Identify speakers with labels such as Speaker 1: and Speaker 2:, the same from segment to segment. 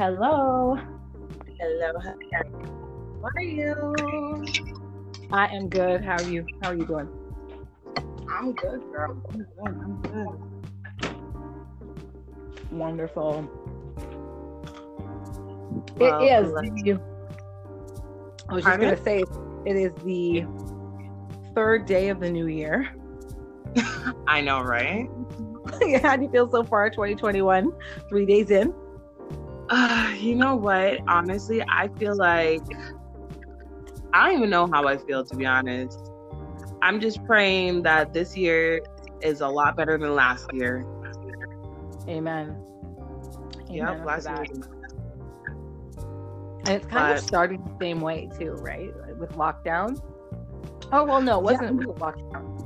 Speaker 1: Hello.
Speaker 2: Hello. How are you?
Speaker 1: I am good. How are you? How are you doing?
Speaker 2: I'm good, girl. I'm good. I'm good.
Speaker 1: Wonderful.
Speaker 2: Well,
Speaker 1: it is. the- I was just gonna say it is the third day of the new year.
Speaker 2: I know, right?
Speaker 1: How do you feel so far? 2021, three days in.
Speaker 2: Uh, you know what? Honestly, I feel like I don't even know how I feel to be honest. I'm just praying that this year is a lot better than last year.
Speaker 1: Amen.
Speaker 2: Yep,
Speaker 1: Amen
Speaker 2: last year.
Speaker 1: And it's kind of starting the same way too, right? With lockdown. Oh well, no, it wasn't with lockdown.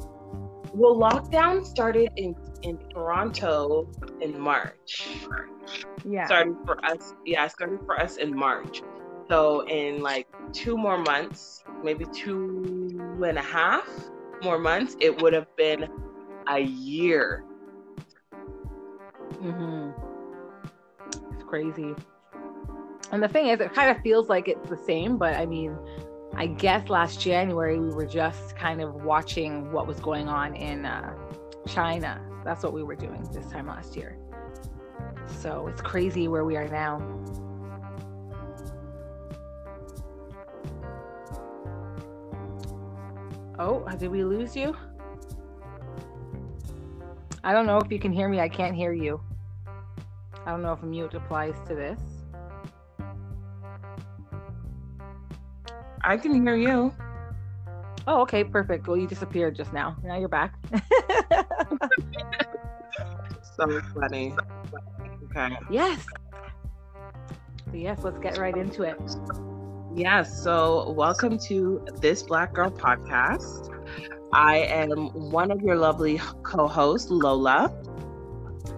Speaker 2: Well, lockdown started in in Toronto in March.
Speaker 1: Yeah.
Speaker 2: Starting for us yeah starting for us in march so in like two more months maybe two and a half more months it would have been a year
Speaker 1: hmm It's crazy. And the thing is, it kind of feels like it's the same, but I mean, I guess last January we were just kind of watching what was going on in uh, China. That's what we were doing this time last year. So it's crazy where we are now. Oh, did we lose you? I don't know if you can hear me. I can't hear you. I don't know if mute applies to this.
Speaker 2: i can hear you
Speaker 1: Oh, okay, perfect. Well, you disappeared just now. Now you're back.
Speaker 2: so funny okay
Speaker 1: yes. So yes, let's get right into it.
Speaker 2: yes so welcome to this black girl podcast i am one of your lovely co-hosts lola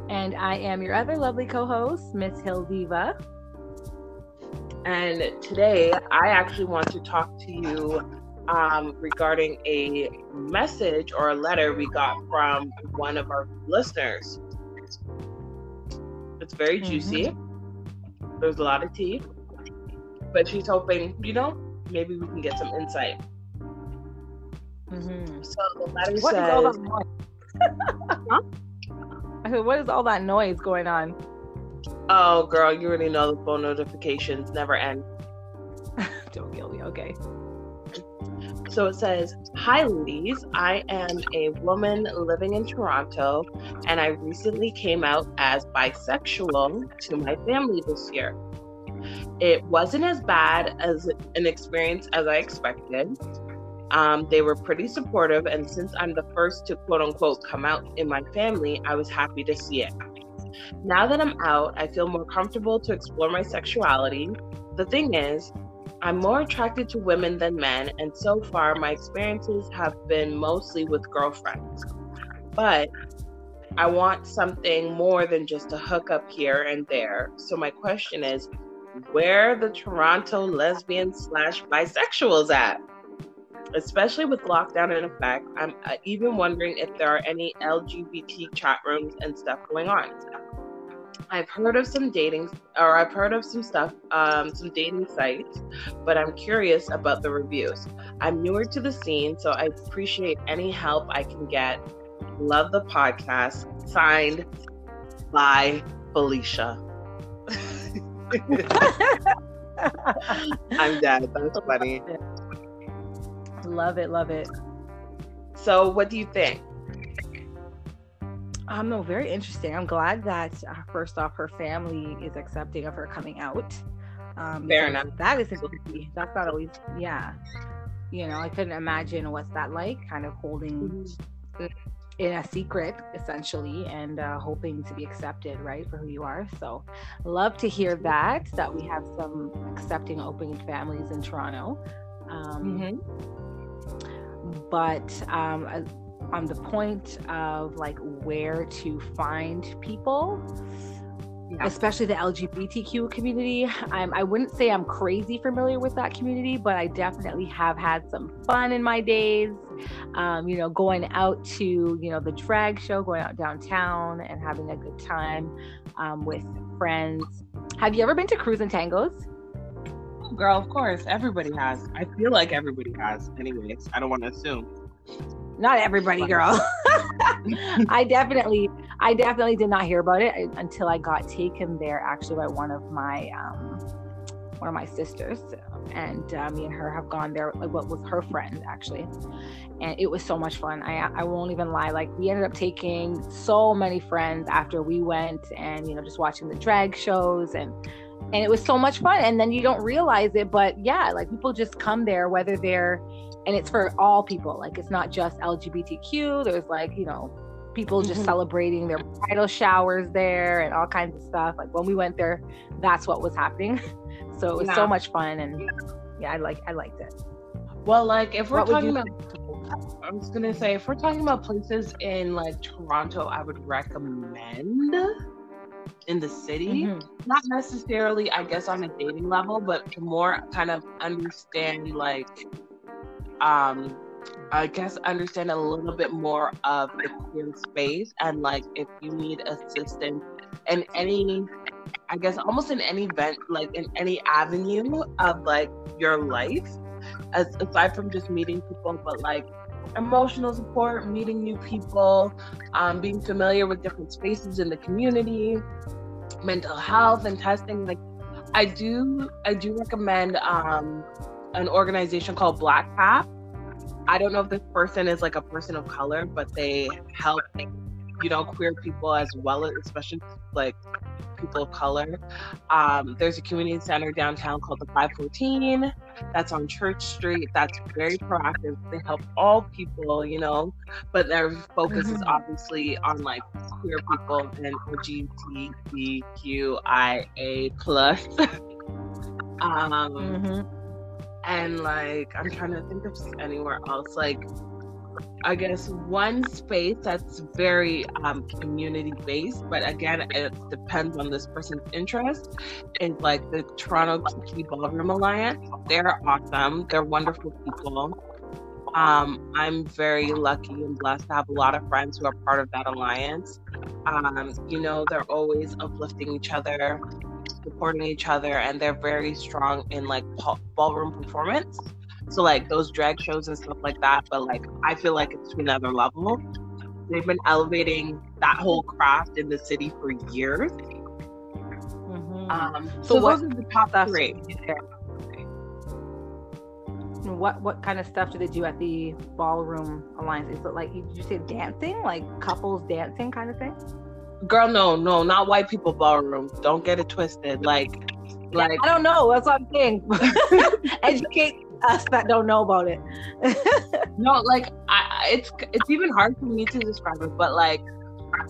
Speaker 1: And I am your other lovely co-host, Miss Hildiva.
Speaker 2: And today, I actually want to talk to you um, regarding a message or a letter we got from one of our listeners. It's very juicy. There's a lot of tea. But she's hoping, you know, maybe we can get some insight.
Speaker 1: Mm-hmm.
Speaker 2: So the letter
Speaker 1: What is all
Speaker 2: says,
Speaker 1: that noise? I said, what is all that noise going on?
Speaker 2: Oh, girl, you already know the phone notifications never end.
Speaker 1: Don't kill me. Okay.
Speaker 2: So it says, Hi, ladies. I am a woman living in Toronto, and I recently came out as bisexual to my family this year. It wasn't as bad as an experience as I expected. Um, they were pretty supportive, and since I'm the first to quote unquote come out in my family, I was happy to see it. Now that I'm out, I feel more comfortable to explore my sexuality. The thing is, I'm more attracted to women than men, and so far my experiences have been mostly with girlfriends. But I want something more than just a hookup here and there. So my question is, where the Toronto lesbian slash bisexuals at? Especially with lockdown in effect, I'm uh, even wondering if there are any LGBT chat rooms and stuff going on. I've heard of some dating, or I've heard of some stuff, um, some dating sites, but I'm curious about the reviews. I'm newer to the scene, so I appreciate any help I can get. Love the podcast. Signed by Felicia. I'm dead. That's funny.
Speaker 1: love it. Love it.
Speaker 2: So, what do you think?
Speaker 1: Um, no, very interesting. I'm glad that uh, first off, her family is accepting of her coming out. Um,
Speaker 2: Fair enough.
Speaker 1: That easy. That's not always, yeah. You know, I couldn't imagine what's that like, kind of holding in a secret, essentially, and uh, hoping to be accepted, right, for who you are. So, love to hear that that we have some accepting, open families in Toronto. Um,
Speaker 2: Mhm.
Speaker 1: but um, on the point of like where to find people
Speaker 2: Yeah.
Speaker 1: especially the lgbtq community I'm, i wouldn't say i'm crazy familiar with that community but i definitely have had some fun in my days um, you know going out to you know the drag show going out downtown and having a good time um, with friends Have you ever been to Crews and Tangos?
Speaker 2: Girl, of course, everybody has. I feel like everybody has. Anyways, I don't want to assume.
Speaker 1: Not everybody, girl. I definitely, I definitely did not hear about it until I got taken there, actually, by one of my, um, one of my sisters, and uh, me and her have gone there. Like, what was her friend actually, and it was so much fun. I I won't even lie. Like, we ended up taking so many friends after we went, and you know, just watching the drag shows and and it was so much fun and then you don't realize it but yeah like people just come there whether they're and it's for all people like it's not just lgbtq there's like you know people just mm-hmm. celebrating their bridal showers there and all kinds of stuff like when we went there that's what was happening so it was yeah. so much fun and yeah i like i liked it
Speaker 2: well like if we're what talking about i was gonna say if we're talking about places in like toronto i would recommend in the city. Mm-hmm. Not necessarily, I guess, on a dating level, but to more kind of understand, like, um, I guess understand a little bit more of the queer space and like if you need assistance in any I guess almost in any event like in any avenue of like your life as aside from just meeting people but like emotional support meeting new people um, being familiar with different spaces in the community mental health and testing like i do i do recommend um an organization called Black CAP i don't know if this person is like a person of color but they help you know queer people as well especially like people of color. Um, there's a community center downtown called the 514 that's on Church Street. That's very proactive. They help all people, you know, but their focus mm-hmm. is obviously on like queer people and LGBTQIA plus. um, mm-hmm. And like, I'm trying to think of anywhere else. Like, I guess one space that's very um, community based, but again, it depends on this person's interest. Is like the Toronto Kiki Ballroom Alliance. They're awesome. They're wonderful people. Um, I'm very lucky and blessed to have a lot of friends who are part of that alliance. Um, you know, they're always uplifting each other, supporting each other, and they're very strong in like ballroom performance. So like those drag shows and stuff like that, but like I feel like it's to another level. They've been elevating that whole craft in the city for years. Mm-hmm. Um, so, so what, those are the top three.
Speaker 1: What what kind of stuff do they do at the ballroom alliance? Is it like did you say dancing, like couples dancing kind of thing?
Speaker 2: Girl, no, no, not white people ballroom. Don't get it twisted. Like, like
Speaker 1: I don't know. That's what I'm saying. Educate us that don't know about it.
Speaker 2: no, like I, it's it's even hard for me to describe it, but like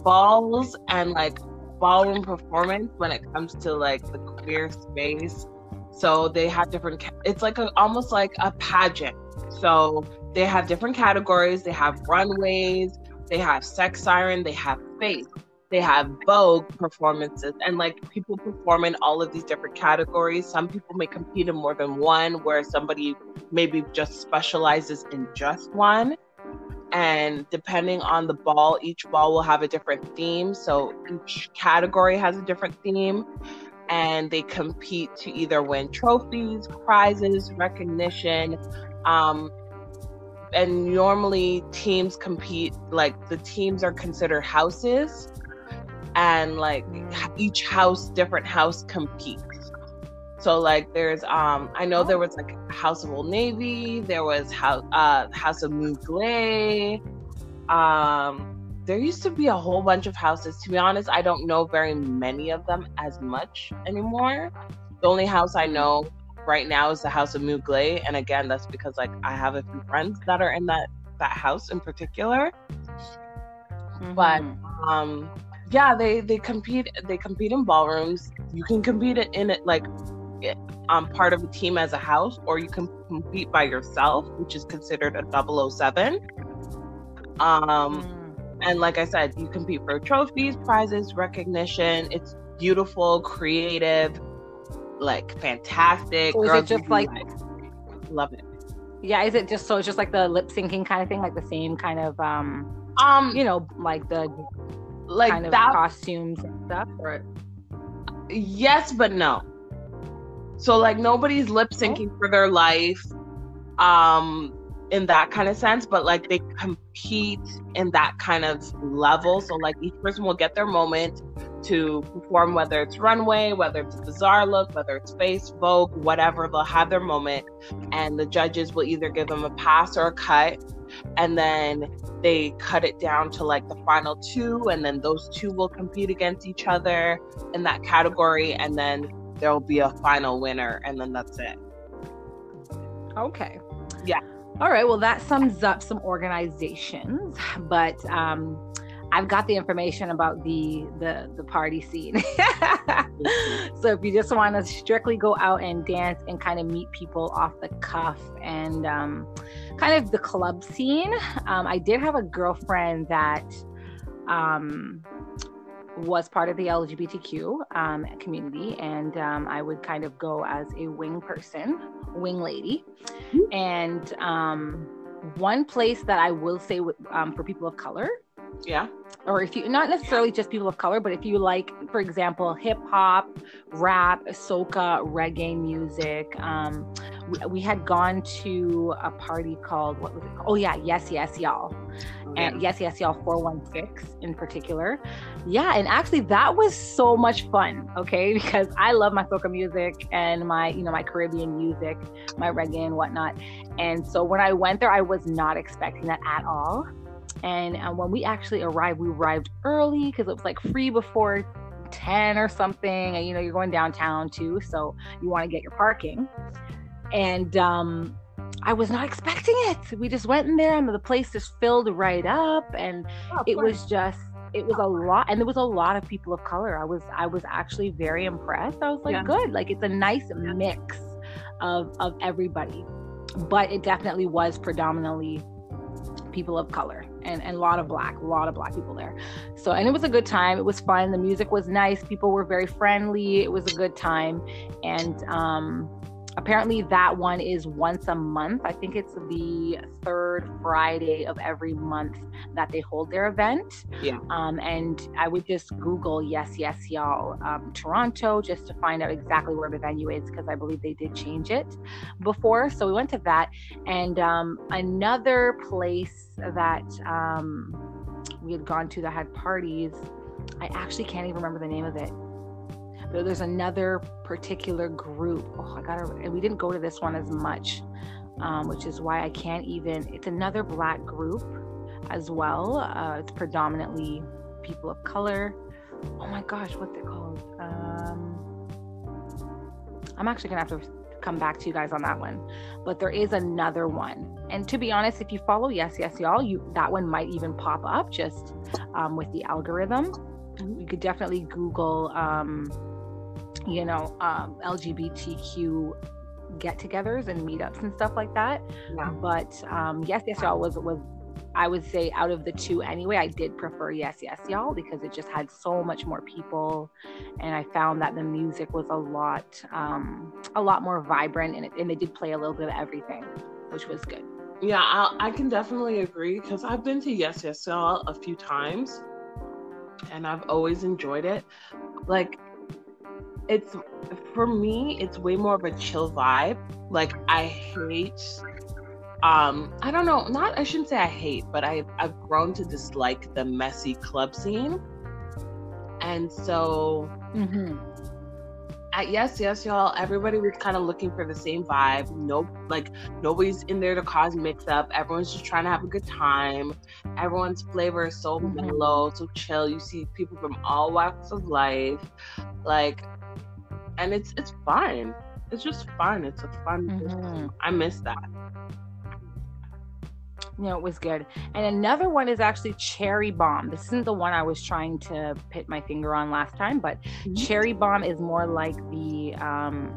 Speaker 2: balls and like ballroom performance when it comes to like the queer space. So they have different. It's like a almost like a pageant. So they have different categories. They have runways. They have sex siren. They have face they have Vogue performances and like people perform in all of these different categories. Some people may compete in more than one, where somebody maybe just specializes in just one. And depending on the ball, each ball will have a different theme. So each category has a different theme. And they compete to either win trophies, prizes, recognition. Um, and normally teams compete, like the teams are considered houses and like each house different house competes. So like there's um i know there was like house of old navy there was house uh house of mugler um there used to be a whole bunch of houses. To be honest i don't know very many of them as much anymore. The only house i know right now is the house of mugler and again that's because like i have a few friends that are in that that house in particular. Mm-hmm. but um yeah, they they compete they compete in ballrooms. You can compete in it like um part of a team as a house, or you can compete by yourself, which is considered a 007. Um, mm. and like I said, you compete for trophies, prizes, recognition. It's beautiful, creative, like fantastic.
Speaker 1: So is it just like
Speaker 2: love it?
Speaker 1: Yeah, is it just so it's just like the lip syncing kind of thing, like the same kind of um um you know like the like kind of that, costumes and stuff or
Speaker 2: yes, but no. So like nobody's lip syncing oh. for their life. Um in that kind of sense, but like they compete in that kind of level. So like each person will get their moment to perform, whether it's runway, whether it's a bizarre look, whether it's face, Vogue, whatever, they'll have their moment. And the judges will either give them a pass or a cut. And then they cut it down to like the final two. And then those two will compete against each other in that category. And then there'll be a final winner. And then that's it.
Speaker 1: Okay.
Speaker 2: Yeah.
Speaker 1: All right. Well, that sums up some organizations. But um, I've got the information about the the the party scene. so if you just want to strictly go out and dance and kind of meet people off the cuff and um, kind of the club scene, um, I did have a girlfriend that um, was part of the LGBTQ um, community, and um, I would kind of go as a wing person, wing lady, mm-hmm. and um, one place that I will say um, for people of color
Speaker 2: yeah.
Speaker 1: Or if you, not necessarily just people of color, but if you like, for example, hip hop, rap, soca, reggae music. Um, we, we, had gone to a party called, what was it called? Oh, yeah, Yes, Yes, Y'all. Oh, and Yes, Yes, Y'all 416 in particular. Yeah. And actually, that was so much fun. Okay. Because I love my soca music and my, you know, my Caribbean music, my reggae and whatnot. And so when I went there, I was not expecting that at all. And uh, when we actually arrived, we arrived early because it was like free before 10 or something. And you know, you're going downtown too, so you want to get your parking. And um, I was not expecting it. We just went in there and the place just filled right up. And oh, it was just, it was a lot and there was a lot of people of color i was i was actually very impressed i was like yeah. good like it's a nice mix of of everybody but it definitely was predominantly people of color and, and a lot of black, a lot of black people there. So, and it was a good time. It was fun. The music was nice. People were very friendly. It was a good time. And um, apparently that one is once a month. I think it's the third Friday of every month that they hold their event.
Speaker 2: Yeah.
Speaker 1: Um, and I would just Google yes, yes, y'all um, Toronto just to find out exactly where the venue is because I believe they did change it before. So we went to that. And um, another place that um, we had gone to that had parties. I actually can't even remember the name of it there's another particular group. Oh, I gotta, and we didn't go to this one as much, um, which is why I can't even. It's another black group as well. Uh, it's predominantly people of color. Oh my gosh, what's it called? Um, I'm actually gonna have to come back to you guys on that one. But there is another one. And to be honest, if you follow Yes Yes Y'all, you that one might even pop up just um, with the algorithm. You could definitely Google um, you know, um, LGBTQ get-togethers and meetups and stuff like that. Yeah. But um, yes, yes, y'all was was I would say out of the two anyway, I did prefer Yes, Yes, Y'all because it just had so much more people, and I found that the music was a lot, um, a lot more vibrant, and, it, and they did play a little bit of everything, which was good.
Speaker 2: Yeah, I'll, i can definitely agree because I've been to Yes, Yes, Y'all a few times, and I've always enjoyed it. Like it's for me it's way more of a chill vibe. Like i hate um i don't know not i shouldn't say i hate but i i've grown to dislike the messy club scene. And so mm-hmm. at yes yes y'all everybody was kind of looking for the same vibe. No like nobody's in there to cause mix up everyone's just trying to have a good time. Everyone's flavor is so mm-hmm. mellow so chill. You see people from all walks of life. Like and it's it's fun. It's just fun. It's a fun. Mm-hmm. I miss that.
Speaker 1: Know, it was good. And another one is actually Cherry Bomb. This isn't the one I was trying to put my finger on last time, but mm-hmm. Cherry Bomb is more like the um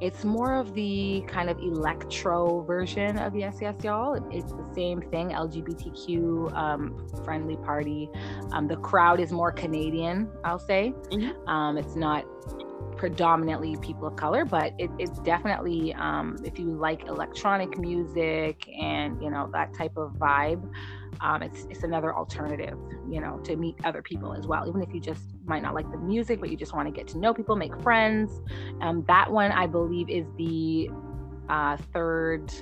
Speaker 1: it's more of the kind of electro version of Yes Yes Y'all. It's the same thing, LGBTQ um, friendly party. Um, the crowd is more Canadian, I'll say. Mm-hmm. Um, it's not predominantly people of color, but it, it's definitely um, if you like electronic music and you know that type of vibe, um, it's it's another alternative, you know, to meet other people as well. Even if you just might not like the music, but you just want to get to know people, make friends. Um, that one I believe is the uh, third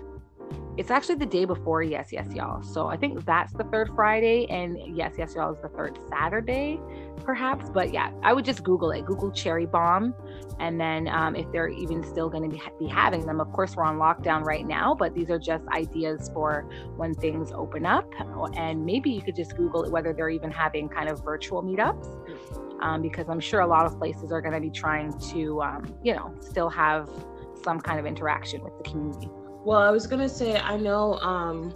Speaker 1: it's actually the day before Yes Yes Y'all. So I think that's the third Friday, and Yes Yes Y'all is the third Saturday, perhaps. But yeah, I would just Google it. Google Cherry Bomb, and then um, if they're even still going to be, be having them. Of course, we're on lockdown right now, but these are just ideas for when things open up. And maybe you could just Google it whether they're even having kind of virtual meetups. Um, because I'm sure a lot of places are going to be trying to, um, you know, still have some kind of interaction with the community.
Speaker 2: Well, I was gonna say I know um,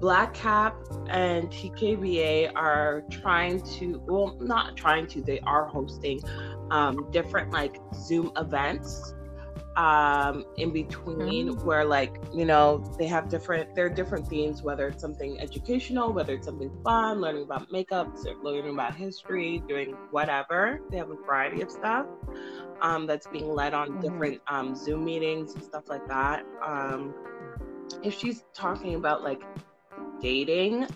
Speaker 2: Black Cap and TKBA are trying to, well, not trying to, they are hosting um, different like Zoom events um, in between mm-hmm. where like, you know, they have different, there are different themes, whether it's something educational, whether it's something fun, learning about makeup, learning about history, doing whatever. They have a variety of stuff um, that's being led on mm-hmm. different um, Zoom meetings and stuff like that. Um, if she's talking about like dating,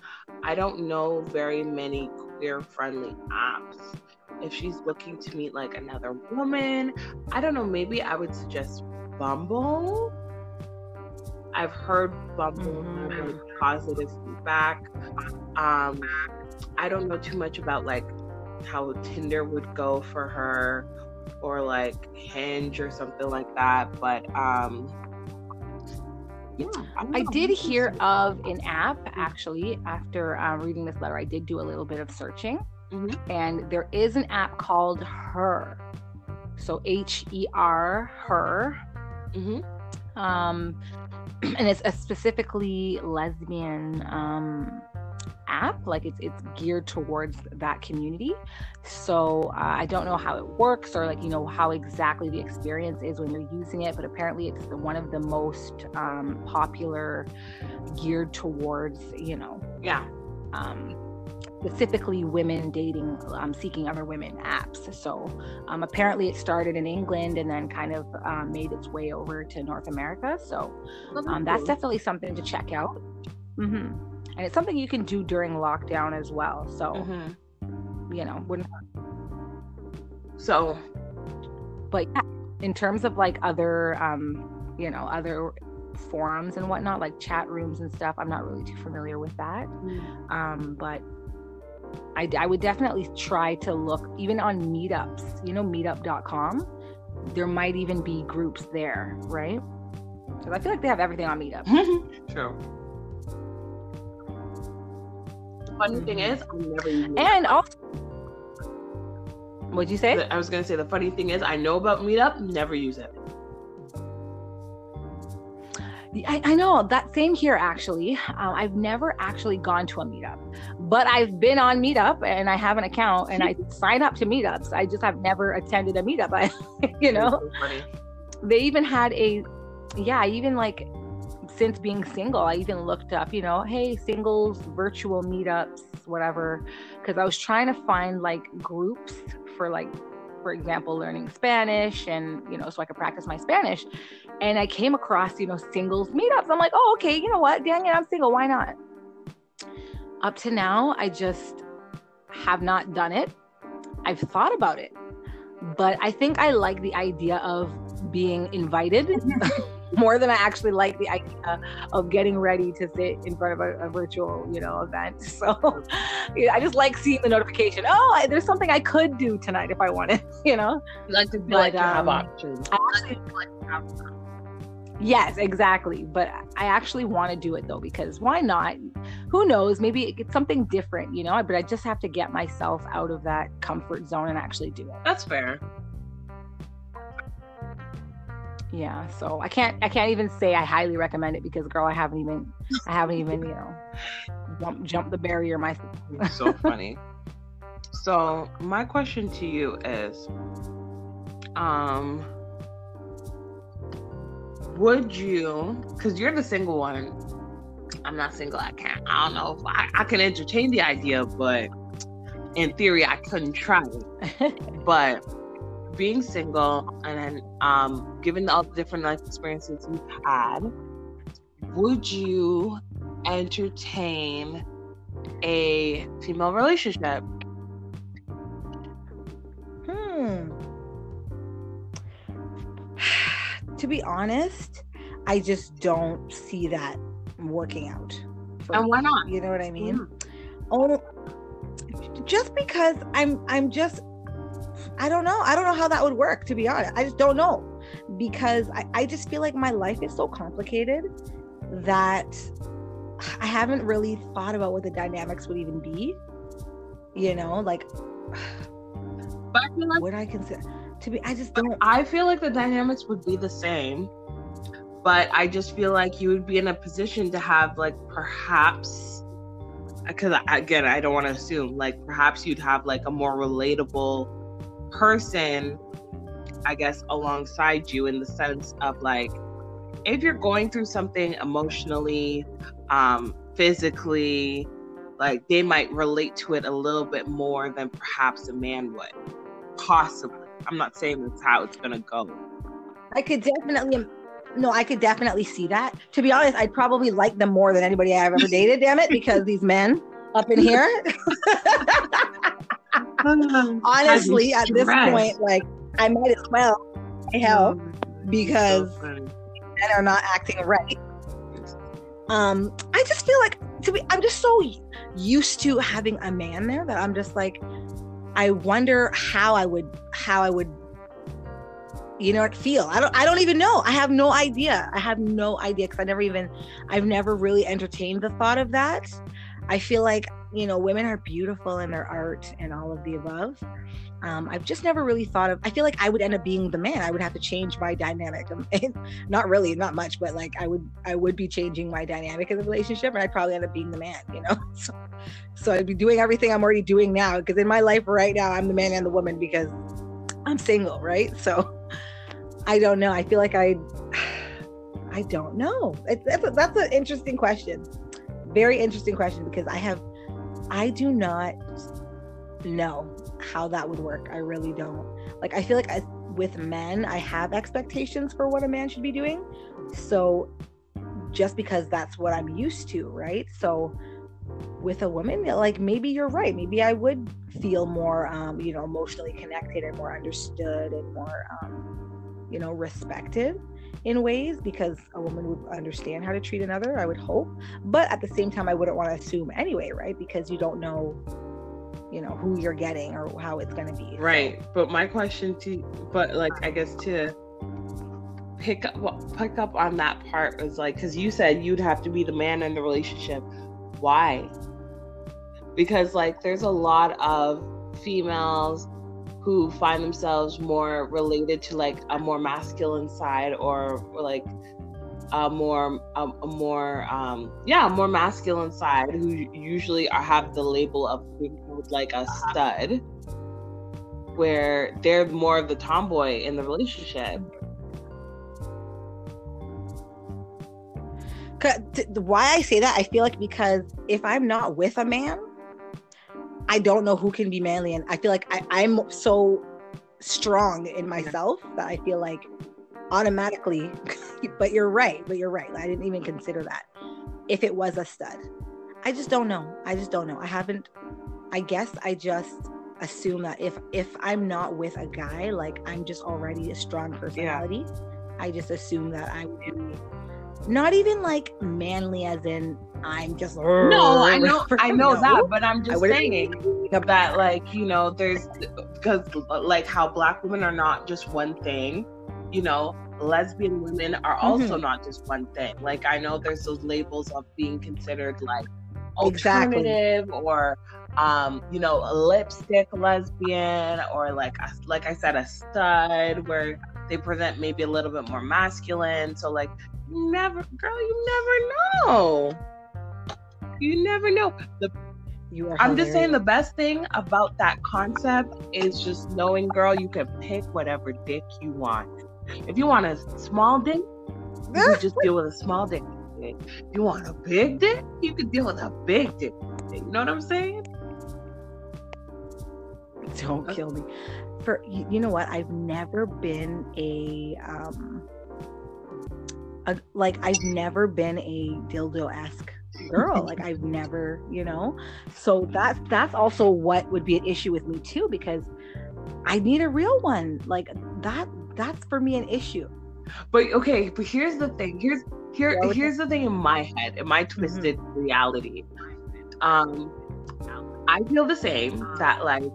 Speaker 2: I don't know very many queer friendly apps. If she's looking to meet like another woman, I don't know, maybe I would suggest Bumble. I've heard Bumble mm-hmm. positive feedback. Um, I don't know too much about like how Tinder would go for her or like Hinge or something like that, but um
Speaker 1: yeah, I, I did hear of an app actually after um, reading this letter. I did do a little bit of searching, mm-hmm. and there is an app called Her. So H E R Her. Mm-hmm. Um, and it's a specifically lesbian um, app like it's it's geared towards that community. So uh, i don't know how it works or like you know how exactly the experience is when you're using it but apparently it's the, one of the most um, popular geared towards you know
Speaker 2: yeah.
Speaker 1: um, specifically women dating um, seeking other women apps. So um, apparently it started in england and then kind of um, made its way over to north america. So um, that's definitely something to check out. Mm-hmm and it's something you can do during lockdown as well. So, mm-hmm. you know, wouldn't.
Speaker 2: So,
Speaker 1: but yeah, in terms of like other, um, you know, other forums and whatnot, like chat rooms and stuff, I'm not really too familiar with that. Mm. Um, but I, I would definitely try to look even on meetups, you know, meetup.com. There might even be groups there, right? Because I feel like they have everything on Meetup.
Speaker 2: True funny thing is, I never
Speaker 1: use And also, what'd you say?
Speaker 2: I was gonna say the funny thing is, I know about Meetup, never use it.
Speaker 1: I, I know that same here actually. Uh, I've never actually gone to a meetup, but I've been on Meetup and I have an account and I sign up to meetups. I just have never attended a meetup. I, you know, so they even had a, yeah, even like since being single, I even looked up, you know, hey, singles, virtual meetups, whatever, because I was trying to find like groups for like, for example, learning Spanish and, you know, so I could practice my Spanish. And I came across, you know, singles meetups. I'm like, oh, okay, you know what? Dang it, I'm single. Why not? Up to now, I just have not done it. I've thought about it, but I think I like the idea of being invited. more than I actually like the idea of getting ready to sit in front of a, a virtual, you know, event. So yeah, I just like seeing the notification. Oh, I, there's something I could do tonight if I wanted, you know.
Speaker 2: Like to, but, like to have um, options.
Speaker 1: Yes, exactly. But I actually want to do it though because why not? Who knows? Maybe it's something different, you know. But I just have to get myself out of that comfort zone and actually do it.
Speaker 2: That's fair
Speaker 1: yeah so i can't i can't even say i highly recommend it because girl i haven't even i haven't even you know jump jump the barrier myself
Speaker 2: so funny. So my question to you is um would you because you're the single one. I'm not single i can't i don't know if I, I can entertain the idea but in theory i couldn't try it. But being single and then um, given all the different life experiences you've had, would you entertain a female relationship?
Speaker 1: Hmm. to be honest, I just don't see that working out.
Speaker 2: And why not?
Speaker 1: You know what I mean? Mm. Oh, just because I'm I'm just I don't know. I don't know how that would work, to be honest. I just don't know. Because I, I just feel like my life is so complicated that I haven't really thought about what the dynamics would even be. You know, like
Speaker 2: but I feel like
Speaker 1: what I consider to be I just don't
Speaker 2: I feel like the dynamics would be the same. But I just feel like you would be in a position to have like perhaps uh, because again I don't want to assume like perhaps you'd have like a more relatable person, I guess, alongside you in the sense of like, if you're going through something emotionally, um, physically, like they might relate to it a little bit more than perhaps a man would. Possibly. I'm not saying that's how it's gonna go.
Speaker 1: I could definitely no, I could definitely see that. To be honest, I'd probably like them more than anybody I've ever dated, damn it, because these men up in here. Honestly, at this point, like I might as well help because so men are not acting right. Um, I just feel like to be I'm just so used to having a man there that I'm just like I wonder how I would how I would you know feel. I don't i don't even know. I have no idea. I have no idea because i never even i've never really entertained the thought of that. I feel like you know, women are beautiful in their art and all of the above. Um, I've just never really thought of. I feel like I would end up being the man. I would have to change my dynamic. not really, not much, but like I would, I would be changing my dynamic in the relationship, and I'd probably end up being the man. You know, so, so I'd be doing everything I'm already doing now. Because in my life right now, I'm the man and the woman because I'm single, right? So I don't know. I feel like I, I don't know. It's, that's a, that's an interesting question. Very interesting question because I have I do not know how that would work. I really don't. Like, I feel like I, with men, I have expectations for what a man should be doing. So, just because that's what I'm used to, right? So, with a woman, like maybe you're right. Maybe I would feel more, um, you know, emotionally connected and more understood and more, um, you know, respected in ways because a woman would understand how to treat another, I would hope. But at the same time, I wouldn't want to assume anyway, right? Because you don't know, you know, who you're getting or how it's going to be.
Speaker 2: Right. But my question to, but like, I guess to pick up, pick up on that part was like, because you said you'd have to be the man in the relationship. Why? Because like, there's a lot of females who find themselves more related to like a more masculine side or, or like a more a, a more um yeah more masculine side who usually are, have the label of being called like a stud where they're more of the tomboy in the relationship.
Speaker 1: Why i say that i feel like because if i'm not with a man I don't know who can be manly, and I feel like I, I'm so strong in myself that I feel like automatically. but you're right. But you're right. I didn't even consider that. If it was a stud, I just don't know. I just don't know. I haven't. I guess I just assume that if if I'm not with a guy, like I'm just already a strong personality. Yeah. I just assume that I would be not even like manly as in I'm just
Speaker 2: no, I know, I know no. that, but I'm just saying that, like, you know, there's because like how black women are not just one thing, you know, lesbian women are also mm-hmm. not just one thing. Like, I know there's those labels of being considered like alternative exactly. or um you know a lipstick lesbian or like a, like i said a stud where they present maybe a little bit more masculine so like never girl you never know you never know. The you are I'm just saying the best thing about that concept is just knowing, girl, you can pick whatever dick you want. If you want a small dick, you just deal with a small dick. If you want a big dick, you can deal with a big dick. You know what I'm saying?
Speaker 1: Don't uh, kill me. For you know what? I've never been a um a, like I've never been a dildo esque girl. like I've never, you know. So that's that's also what would be an issue with me too, because I need a real one. Like that that's for me an issue.
Speaker 2: But okay, but here's the thing. Here's here here's the thing in my head, in my mm-hmm. twisted mm-hmm. reality. Um I feel the same that like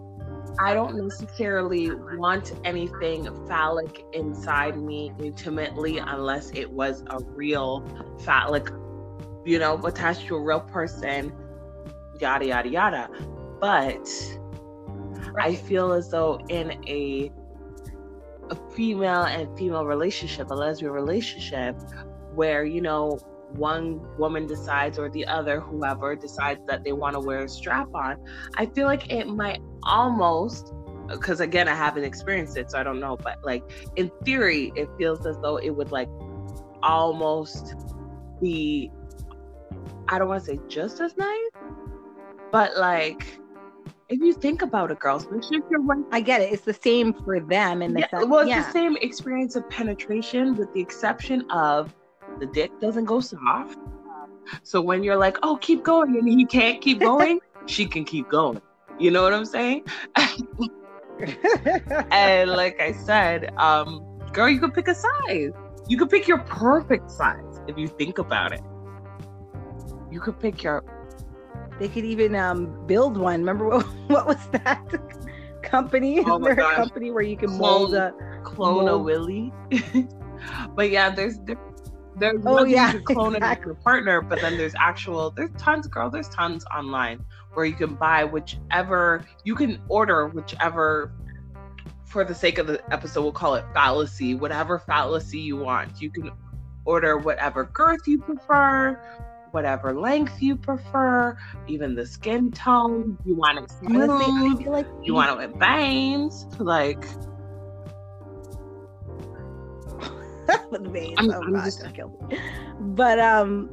Speaker 2: I don't necessarily want anything phallic inside me intimately unless it was a real phallic, you know, attached to a real person, yada, yada, yada. But I feel as though in a a female and female relationship, a lesbian relationship, where, you know, one woman decides or the other, whoever decides that they want to wear a strap on, I feel like it might almost, because again, I haven't experienced it, so I don't know, but like in theory, it feels as though it would like almost be, I don't want to say just as nice, but like, if you think about it, girls,
Speaker 1: I get it. It's the same for them in the
Speaker 2: yeah,
Speaker 1: sense.
Speaker 2: Well, it's yeah. the same experience of penetration, with the exception of the dick doesn't go soft. So when you're like, oh, keep going, and he can't keep going, she can keep going. You know what I'm saying? and like I said, um, girl, you could pick a size. You could pick your perfect size if you think about it. You could pick your.
Speaker 1: They could even um, build one. Remember what, what was that company? Oh there gosh. a company where you can mold a
Speaker 2: clone mold... a willy? but yeah, there's there's oh yeah, you clone exactly. your partner, but then there's actual there's tons, girl. There's tons online where you can buy whichever you can order whichever. For the sake of the episode, we'll call it fallacy. Whatever fallacy you want, you can order whatever girth you prefer, whatever length you prefer, even the skin tone. You want it smooth. Honestly, I feel like you want it with bangs. Like
Speaker 1: with veins. I'm, oh I'm god, just... But um,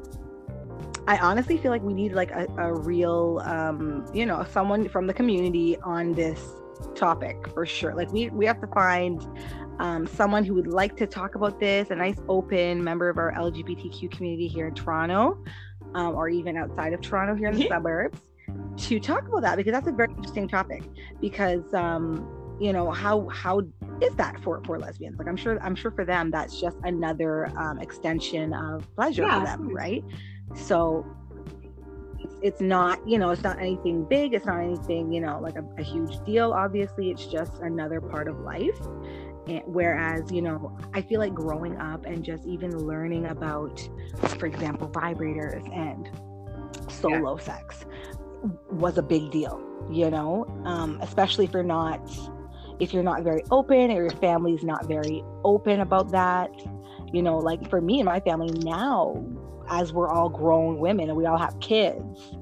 Speaker 1: I honestly feel like we need like a, a real um, you know, someone from the community on this topic for sure. Like we we have to find um, someone who would like to talk about this, a nice open member of our LGBTQ community here in Toronto, um, or even outside of Toronto here in the suburbs, to talk about that because that's a very interesting topic. Because um, you know how how is that for for lesbians? Like i'm sure i'm sure for them that's just another um, extension of pleasure yeah, for them right? So it's, it's not you know it's not anything big it's not anything you know like a, a huge deal obviously it's just another part of life. And whereas you know i feel like growing up and just even learning about for example vibrators and solo yeah. sex was a big deal you know? Um, especially if you're not if you're not very open or your family's not very open about that you know like for me and my family now as we're all grown women and we all have kids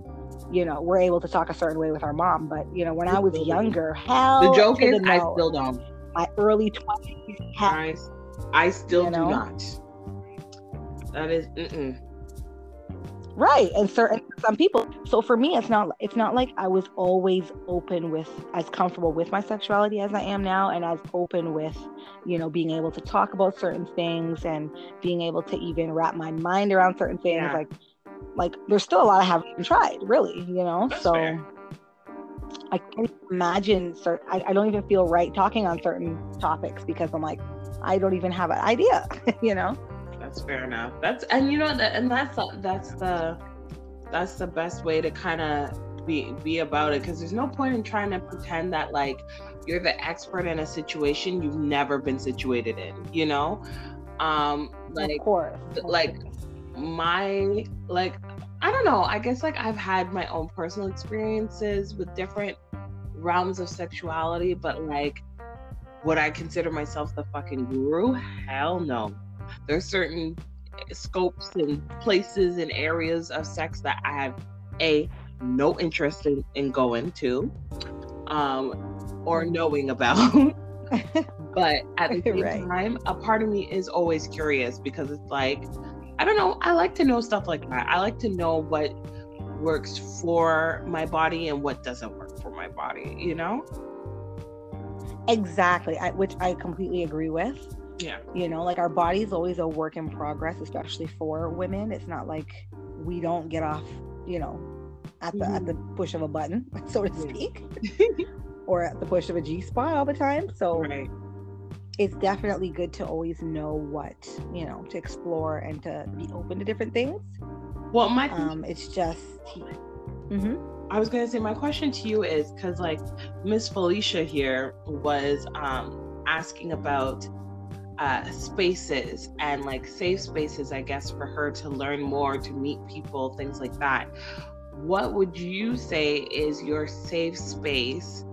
Speaker 1: you know we're able to talk a certain way with our mom. But you know when i was younger hell
Speaker 2: the joke is i still don't.
Speaker 1: My early 20s
Speaker 2: I, I still do know? not. That is mm-mm
Speaker 1: right and certain some people so for me it's not it's not like i was always open with as comfortable with my sexuality as i am now and as open with you know being able to talk about certain things and being able to even wrap my mind around certain things yeah. like like there's still a lot i haven't even tried really you know That's so fair. I can't imagine. Certain, I, I don't even feel right talking on certain topics because I'm like, I don't even have an idea. you know
Speaker 2: that's fair enough. That's and you know that and that's that's the that's the best way to kind of be be about it because there's no point in trying to pretend that like you're the expert in a situation you've never been situated in. You know, um, like
Speaker 1: of course,
Speaker 2: like my like I don't know. I guess like I've had my own personal experiences with different realms of sexuality, but like would I consider myself the fucking guru? Hell no. There's certain scopes and places and areas of sex that I have a no interest in, in going to um, or knowing about. but at the same right. time, a part of me is always curious because it's like, I don't know, I like to know stuff like that. I like to know what works for my body and what doesn't work for my body, you know?
Speaker 1: Exactly, I, which I completely agree with.
Speaker 2: Yeah.
Speaker 1: You know, like our body's always a work in progress, especially for women. It's not like we don't get off, you know, at the mm-hmm. at the push of a button, so to speak, or at the push of a G spot all the time. So right. it's definitely good to always know what you know to explore and to be open to different things.
Speaker 2: Well, my
Speaker 1: um, it's just.
Speaker 2: Mm-hmm. I was gonna say my question to you is because like Miss Felicia here was um, asking about uh, spaces and like safe spaces, I guess, for her to learn more, to meet people, things like that. What would you say is your safe space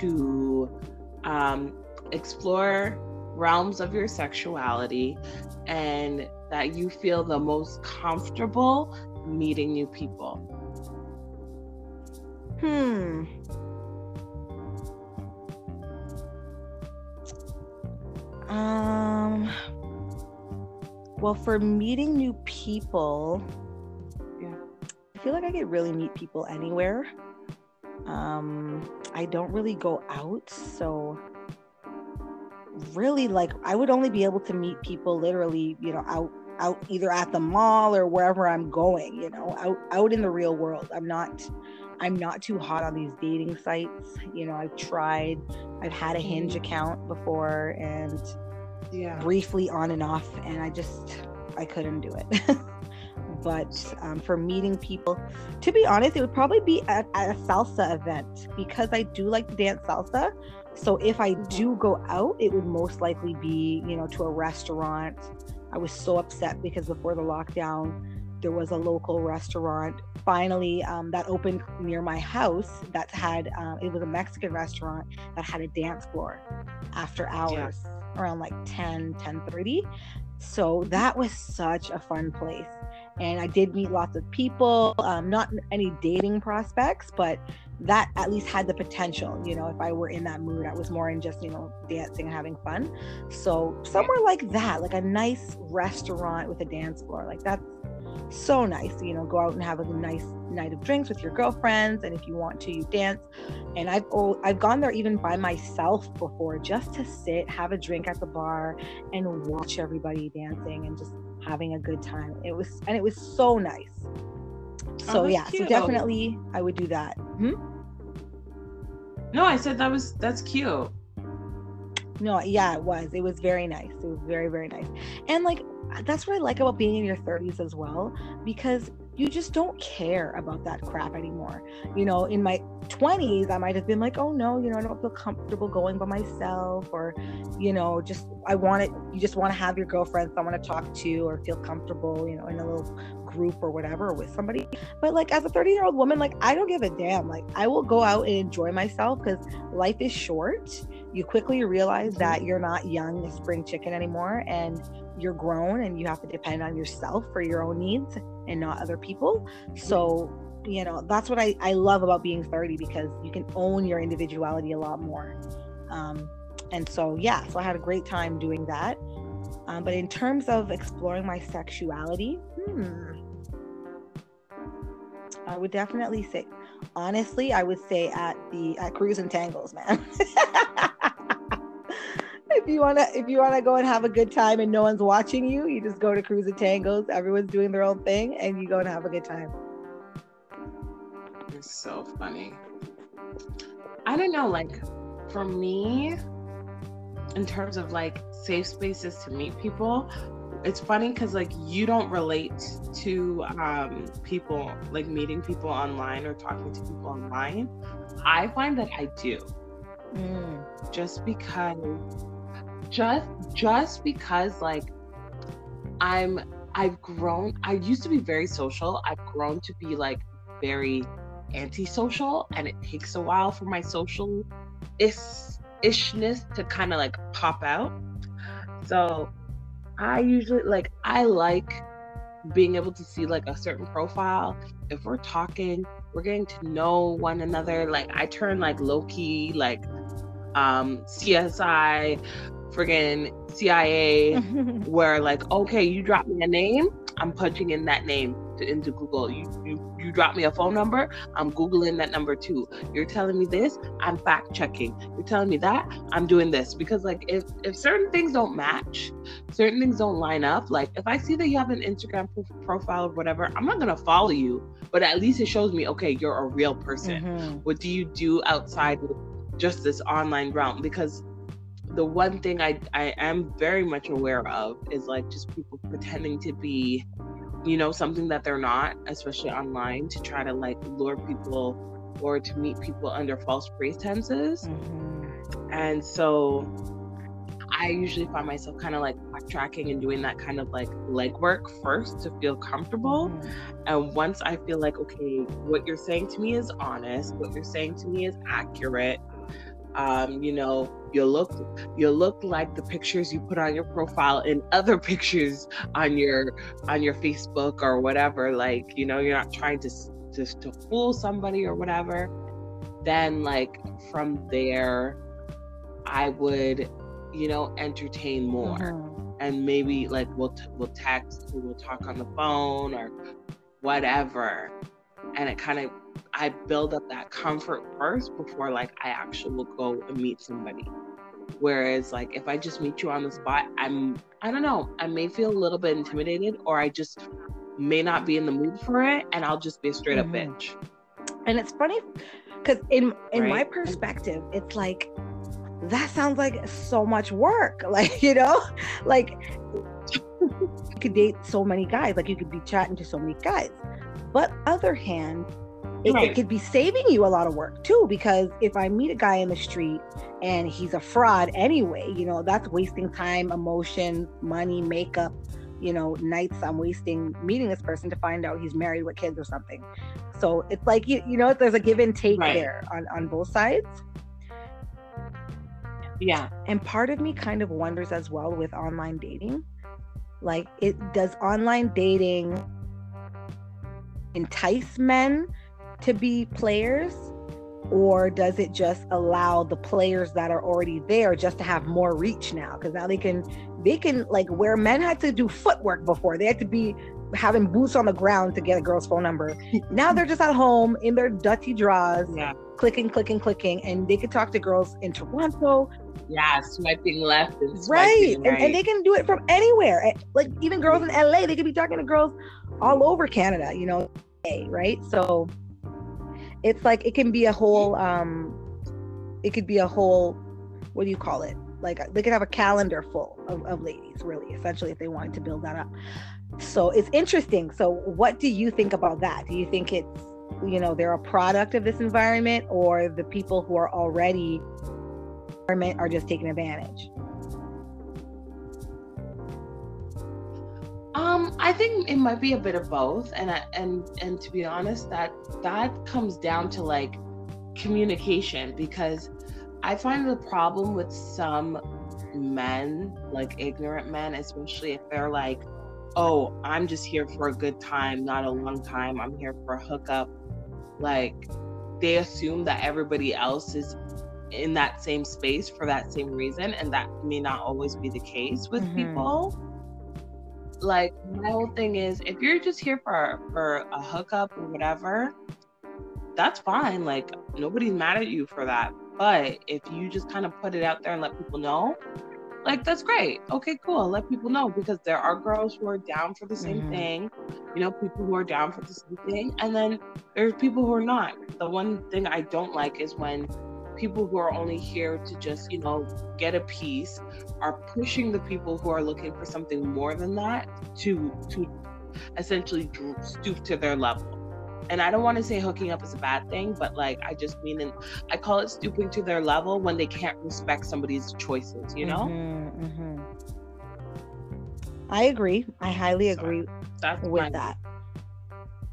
Speaker 2: to um, explore realms of your sexuality and that you feel the most comfortable meeting new people?
Speaker 1: Well, for meeting new people, yeah, I feel like I could really meet people anywhere. Um, I don't really go out, so really, like, I would only be able to meet people literally, you know, out out either at the mall or wherever I'm going, you know, out out in the real world. I'm not I'm not too hot on these dating sites. You know, I've tried, I've had a hinge mm-hmm. account before and yeah. briefly on and off, and I just, I couldn't do it. but um, for meeting people, to be honest, it would probably be at, at, a salsa event because I do like to dance salsa. So if I mm-hmm. do go out, it would most likely be, you know, to a restaurant. I was so upset because before the lockdown, there was a local restaurant finally um, that opened near my house that had uh, it was a mexican restaurant that had a dance floor after hours yeah. Around like 10 10 30 so that was such a fun place. And i did meet lots of people um, not any dating prospects but that at least had the potential you know if i were in that mood i was more in just you know dancing and having fun. So somewhere like that like a nice restaurant with a dance floor like that's so nice you know go out and have a nice night of drinks with your girlfriends and if you want to you dance. And i've oh, i've gone there even by myself before just to sit have a drink at the bar and watch everybody dancing and just having a good time. It was and it was so nice. So oh, yeah cute. so definitely i would do that. Hmm?
Speaker 2: no i said that was that's cute.
Speaker 1: No yeah it was. It was very nice. It was very very nice. And like that's what I like about being in your 30s as well, because you just don't care about that crap anymore. You know, in my 20s, I might have been like, oh no, you know, I don't feel comfortable going by myself, or, you know, just I want it, you just want to have your girlfriend, someone to talk to, or feel comfortable, you know, in a little group or whatever with somebody. But like as a 30 year old woman, like I don't give a damn. Like I will go out and enjoy myself because life is short. You quickly realize that you're not young spring chicken anymore and you're grown and you have to depend on yourself for your own needs and not other people. So, you know, that's what I, I love about being 30 because you can own your individuality a lot more. Um, and so, yeah, so I had a great time doing that. Um, but in terms of exploring my sexuality, hmm, I would definitely say, honestly, I would say at the at Crews and Tangos, man. if you wanna if you wanna go and have a good time and no one's watching you, you just go to Crews and Tangos. Everyone's doing their own thing, and you go and have a good time.
Speaker 2: It's so funny. I don't know, like for me, in terms of like safe spaces to meet people, it's funny because like you don't relate to um, people like meeting people online or talking to people online. I find that I do. Mm. Just because just just because like I'm I've grown I used to be very social. I've grown to be like very antisocial and it takes a while for my social ishness to kind of like pop out. So I usually like I like being able to see like a certain profile. If we're talking, we're getting to know one another. Like I turn like low key, like um CSI friggin' CIA, where like, okay, you drop me a name, I'm punching in that name to, into Google. You, you you drop me a phone number, I'm googling that number too. You're telling me this, I'm fact checking. You're telling me that, I'm doing this because like if if certain things don't match, certain things don't line up. Like if I see that you have an Instagram profile or whatever, I'm not gonna follow you, but at least it shows me okay, you're a real person. Mm-hmm. What do you do outside just this online realm? Because the one thing I, I am very much aware of is like just people pretending to be, you know, something that they're not, especially online, to try to like lure people or to meet people under false pretenses. Mm-hmm. And so I usually find myself kind of like backtracking and doing that kind of like legwork first to feel comfortable. Mm-hmm. And once I feel like, okay, what you're saying to me is honest, what you're saying to me is accurate, um, you know, you look you look like the pictures you put on your profile and other pictures on your on your Facebook or whatever. Like, you know, you're not trying to to, to fool somebody or whatever. Then like from there, I would, you know, entertain more. Mm-hmm. And maybe like we'll t- we'll text, we'll talk on the phone or whatever. And it kind of I build up that comfort first before like I actually will go and meet somebody. Whereas like if I just meet you on the spot, I'm I don't know, I may feel a little bit intimidated or I just may not be in the mood for it and I'll just be a straight up mm-hmm. bitch.
Speaker 1: And it's funny because in in right? my perspective, it's like that sounds like so much work. Like, you know, like you could date so many guys, like you could be chatting to so many guys. But other hand, it, right. it, could be saving you a lot of work too because if i meet a guy in the street and he's a fraud anyway you know that's wasting time emotion money makeup you know nights i'm wasting meeting this person to find out he's married with kids or something so it's like you, you know there's a give and take right. there on on both sides
Speaker 2: yeah
Speaker 1: and part of me kind of wonders as well with online dating like it does online dating entice men to be players or does it just allow the players that are already there just to have more reach now because now they can they can like where men had to do footwork before they had to be having boots on the ground to get a girl's phone number now they're just at home in their dirty drawers yeah. clicking clicking clicking and they can talk to girls in toronto
Speaker 2: yeah swiping left and swiping
Speaker 1: right. right. And, and, they can do it from anywhere eh, like even girls in la they could be talking to girls all over canada you know right so it's like it can be a whole um it could be a whole what do you call it? Like they could have a calendar full of, of ladies really essentially if they wanted to build that up. So it's interesting. So what do you think about that? Do you think it's you know they're a product of this environment or the people who are already are just taking advantage
Speaker 2: Um, I think it might be a bit of both, and I, and and to be honest, that that comes down to like communication because I find the problem with some men, like ignorant men, especially if they're like, "Oh, I'm just here for a good time, not a long time. I'm here for a hookup." Like they assume that everybody else is in that same space for that same reason, and that may not always be the case with mm-hmm. people like my whole thing is if you're just here for for a hookup or whatever that's fine like nobody's mad at you for that. But if you just kind of put it out there and let people know like that's great. Okay cool let people know because there are girls who are down for the same mm-hmm. thing you know people who are down for the same thing and then there's people who are not. The one thing i don't like is when people who are only here to just, you know, get a piece are pushing the people who are looking for something more than that to to essentially stoop to their level. And I don't want to say hooking up is a bad thing, but like I just mean, in, I call it stooping to their level when they can't respect somebody's choices, you know? Mm-hmm, mm-hmm.
Speaker 1: I agree. I highly agree with that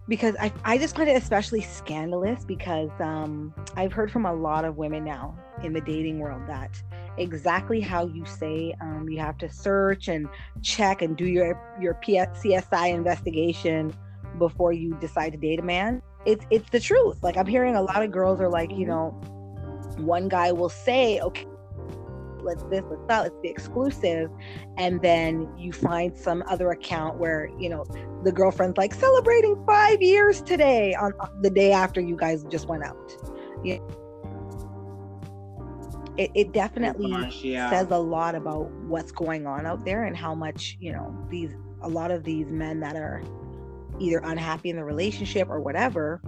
Speaker 1: because I, I just find it especially scandalous because um, I've heard from a lot of women now in the dating world that exactly how you say um, you have to search and check and do your your CSI investigation before you decide to date a man. It's it's the truth. Like I'm hearing a lot of girls are like, you know, one guy will say, okay, let's this, let's that, let's be exclusive. And then you find some other account where, you know, the girlfriend's like celebrating five years today on the day after you guys just went out. Yeah. It, it definitely
Speaker 2: yeah.
Speaker 1: says a lot about what's going on out there and how much, you know, these a lot of these men that are either unhappy in the relationship or whatever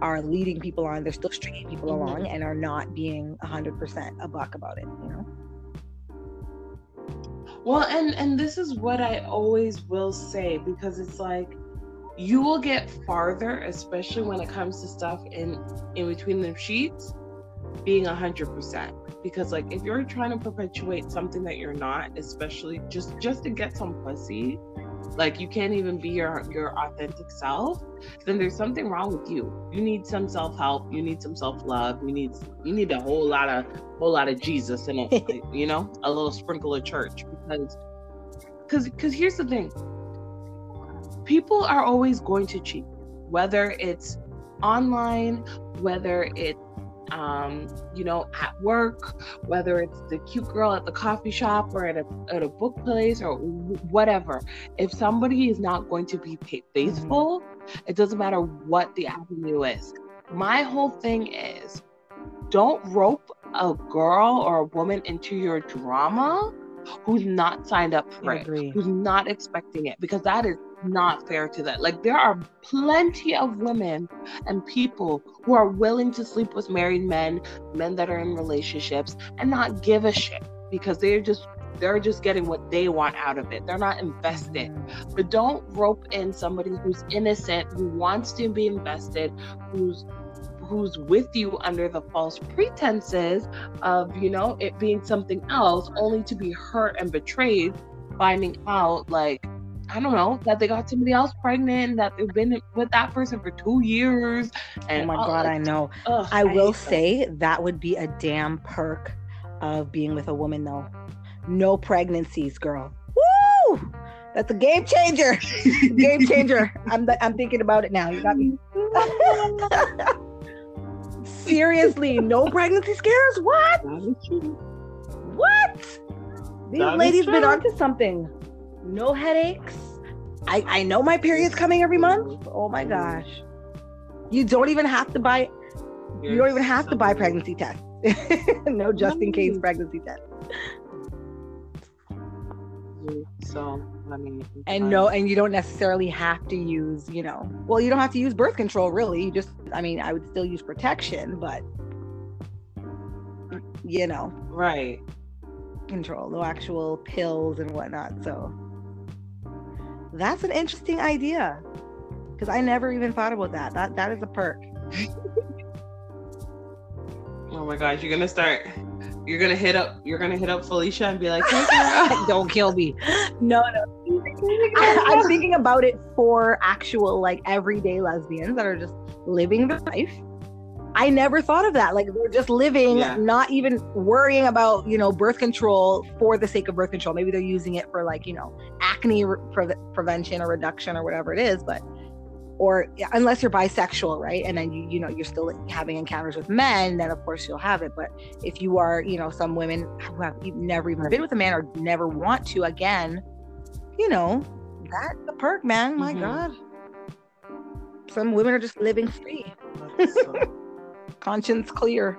Speaker 1: are leading people on. They're still stringing people
Speaker 2: Mhm.
Speaker 1: along and are not being 100% a buck about it, you know?
Speaker 2: Well, and and this is what I always will say because it's like you will get farther, especially when it comes to stuff in in between the sheets, being a hundred percent. Because like if you're trying to perpetuate something that you're not, especially just just to get some pussy, like you can't even be your your authentic self, then there's something wrong with you. You need some self help. You need some self love. You need you need a whole lot of whole lot of Jesus in it. you know, a little sprinkle of church because because because here's the thing. People are always going to cheat, whether it's online, whether it's um, you know, at work, whether it's the cute girl at the coffee shop or at a at a book place or wh- whatever. If somebody is not going to be faithful, it doesn't matter what the avenue is. My whole thing is don't rope a girl or a woman into your drama who's not signed up for it, who's not expecting it, because that is not fair to that. Like there are plenty of women and people who are willing to sleep with married men, men that are in relationships, and not give a shit because they're just they're just getting what they want out of it. They're not invested. But don't rope in somebody who's innocent, who wants to be invested, who's who's with you under the false pretenses of, you know, it being something else, only to be hurt and betrayed, finding out like I don't know that they got somebody else pregnant, that they've been with that person for two years,
Speaker 1: Oh my God,
Speaker 2: like,
Speaker 1: I know.
Speaker 2: ugh,
Speaker 1: I will
Speaker 2: hate that.
Speaker 1: say that would be a damn perk of being with a woman, though. No pregnancies, girl. Woo! That's a game changer. game changer. I'm I'm thinking about it now. You got me. Seriously, no pregnancy scares? What?
Speaker 2: That is true.
Speaker 1: What? These
Speaker 2: That
Speaker 1: ladies been onto something. No headaches. I I know my period's coming every month. Oh my mm-hmm. gosh. You don't even have to buy you don't even have to buy pregnancy tests. no just in case
Speaker 2: mm.
Speaker 1: pregnancy test.
Speaker 2: So I mean,
Speaker 1: And no, and you don't necessarily have to use, you know, well, you don't have to use birth control really. You just, I mean, I would still use protection, but, you know,
Speaker 2: right.
Speaker 1: control, no actual pills and whatnot. So that's an interesting idea because I never even thought about that. That That is a perk.
Speaker 2: Oh my gosh, you're gonna start. You're gonna hit up. You're gonna hit up Felicia and be like, "Hey,
Speaker 1: don't kill me. No, no. I, I'm thinking about it for actual, like, everyday lesbians that are just living their life. I never thought of that. Like, they're just living,
Speaker 2: Yeah.
Speaker 1: not even worrying about, you know, birth control for the sake of birth control. Maybe they're using it for, like, you know, acne re- pre- prevention or reduction or whatever it is. But, or unless you're bisexual, right? And then you, you know, you're still having encounters with men, then of course you'll have it. But if you are, you know, some women who have never even been with a man or never want to again, you know, that's a perk, man. My
Speaker 2: Mhm.
Speaker 1: God. Some women are just living free, conscience clear.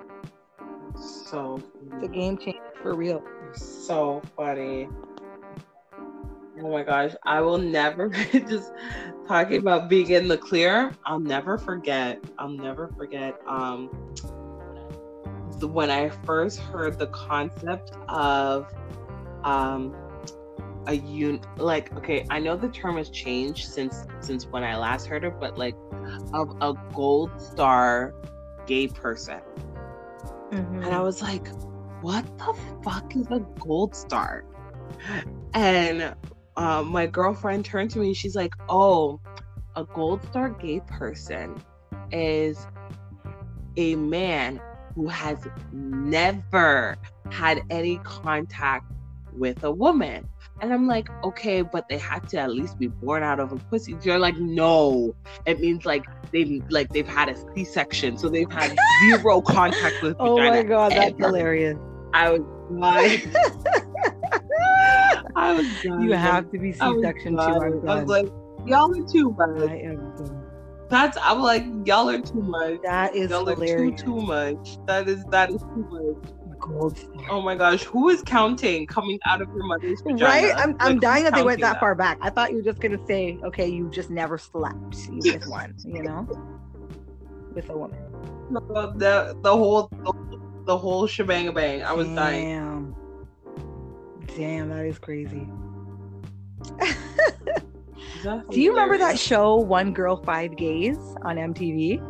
Speaker 2: so,
Speaker 1: a game changer for real.
Speaker 2: so funny. Oh my gosh, I will never just talking about being in the clear. I'll never forget. I'll never forget. Um, when I first heard the concept of um a un like okay i know the term has changed since since when i last heard it but like of a gold star gay person. And i was like what the fuck is a gold star? And uh, my girlfriend turned to me she's like oh a gold star gay person is a man who has never had any contact with a woman. And I'm like, okay, but they had to at least be born out of a pussy. You're like, no. It means like they've like they've had a C-section, so they've had zero contact with
Speaker 1: Oh my god, that's hilarious.
Speaker 2: I was god. I was dying.
Speaker 1: You have to be C-section too. I'm
Speaker 2: I was like, y'all are too much.
Speaker 1: I am done.
Speaker 2: That's I'm like, y'all are too much.
Speaker 1: That is
Speaker 2: Y'all are too
Speaker 1: hilarious.
Speaker 2: too much. That is that is too much.
Speaker 1: Gold star.
Speaker 2: Oh my gosh, who is counting coming out of your mother's vagina?
Speaker 1: Right? I'm, I'm
Speaker 2: Like,
Speaker 1: dying that they went
Speaker 2: counting
Speaker 1: that far back. I thought you were just gonna say, okay, you just never slept. You just won, you know? With a woman.
Speaker 2: No, the the whole the, the whole shebang bang. I was dying.
Speaker 1: Damn. Damn, that is crazy. Do you remember that show One Girl Five Gays on MTV?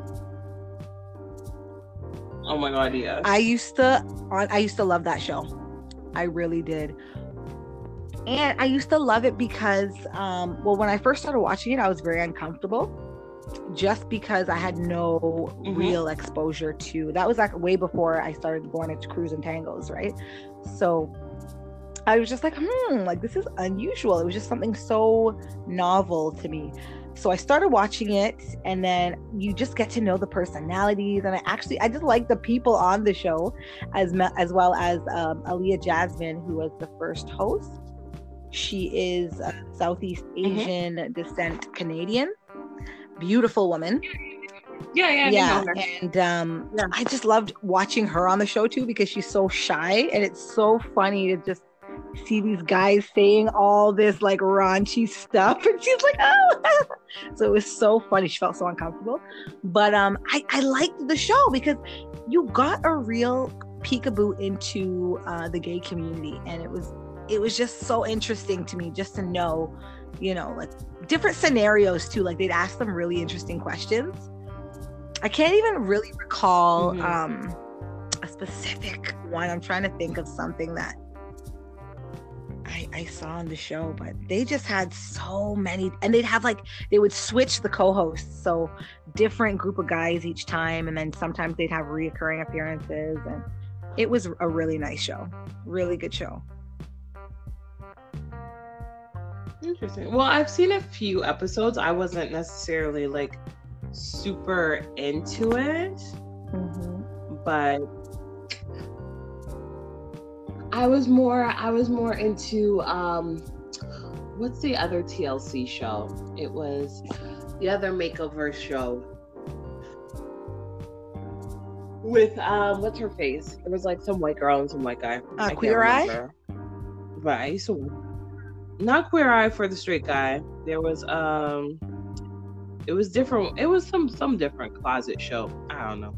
Speaker 2: Oh my god, yes.
Speaker 1: I used to on I used to love that show. I really did. And I used to love it because um well when I first started watching it I was very uncomfortable just because I had no
Speaker 2: Mhm.
Speaker 1: real exposure to that was like way before I started going into Crews and Tangos, right? So I was just like, hmm, like this is unusual. It was just something so novel to me. So I started watching it, and then you just get to know the personalities. And I actually, I just like the people on the show, as as well as um, Aliya-Jasmine, who was the first host. She is a Southeast
Speaker 2: Mm-hmm.
Speaker 1: Asian descent Canadian, beautiful woman
Speaker 2: yeah, yeah,
Speaker 1: yeah and um
Speaker 2: Yeah.
Speaker 1: i just loved watching her on the show too because she's so shy and it's so funny to just see these guys saying all this like raunchy stuff and she's like oh. So it was so funny. She felt so uncomfortable. But um i i liked the show because you got a real peekaboo into uh the gay community and it was it was just so interesting to me just to know you know like different scenarios too. Like they'd ask them really interesting questions. I can't even really recall
Speaker 2: Mhm.
Speaker 1: um a specific one. I'm trying to think of something that I, I saw on the show, but they just had so many, and they'd have like they would switch the co-hosts, so different group of guys each time, and then sometimes they'd have reoccurring appearances, and it was a really nice show, really good show.
Speaker 2: Interesting. Well, I've seen a few episodes. I wasn't necessarily like super into it, mm-hmm. but I was more I was more into um what's the other TLC show? It was the other makeover show. With um what's her face? It was like some white girl and some white guy. Can't
Speaker 1: Queer Eye?
Speaker 2: remember. But I used to not queer eye for the straight guy. There was um it was different it was some some different closet show. I don't know.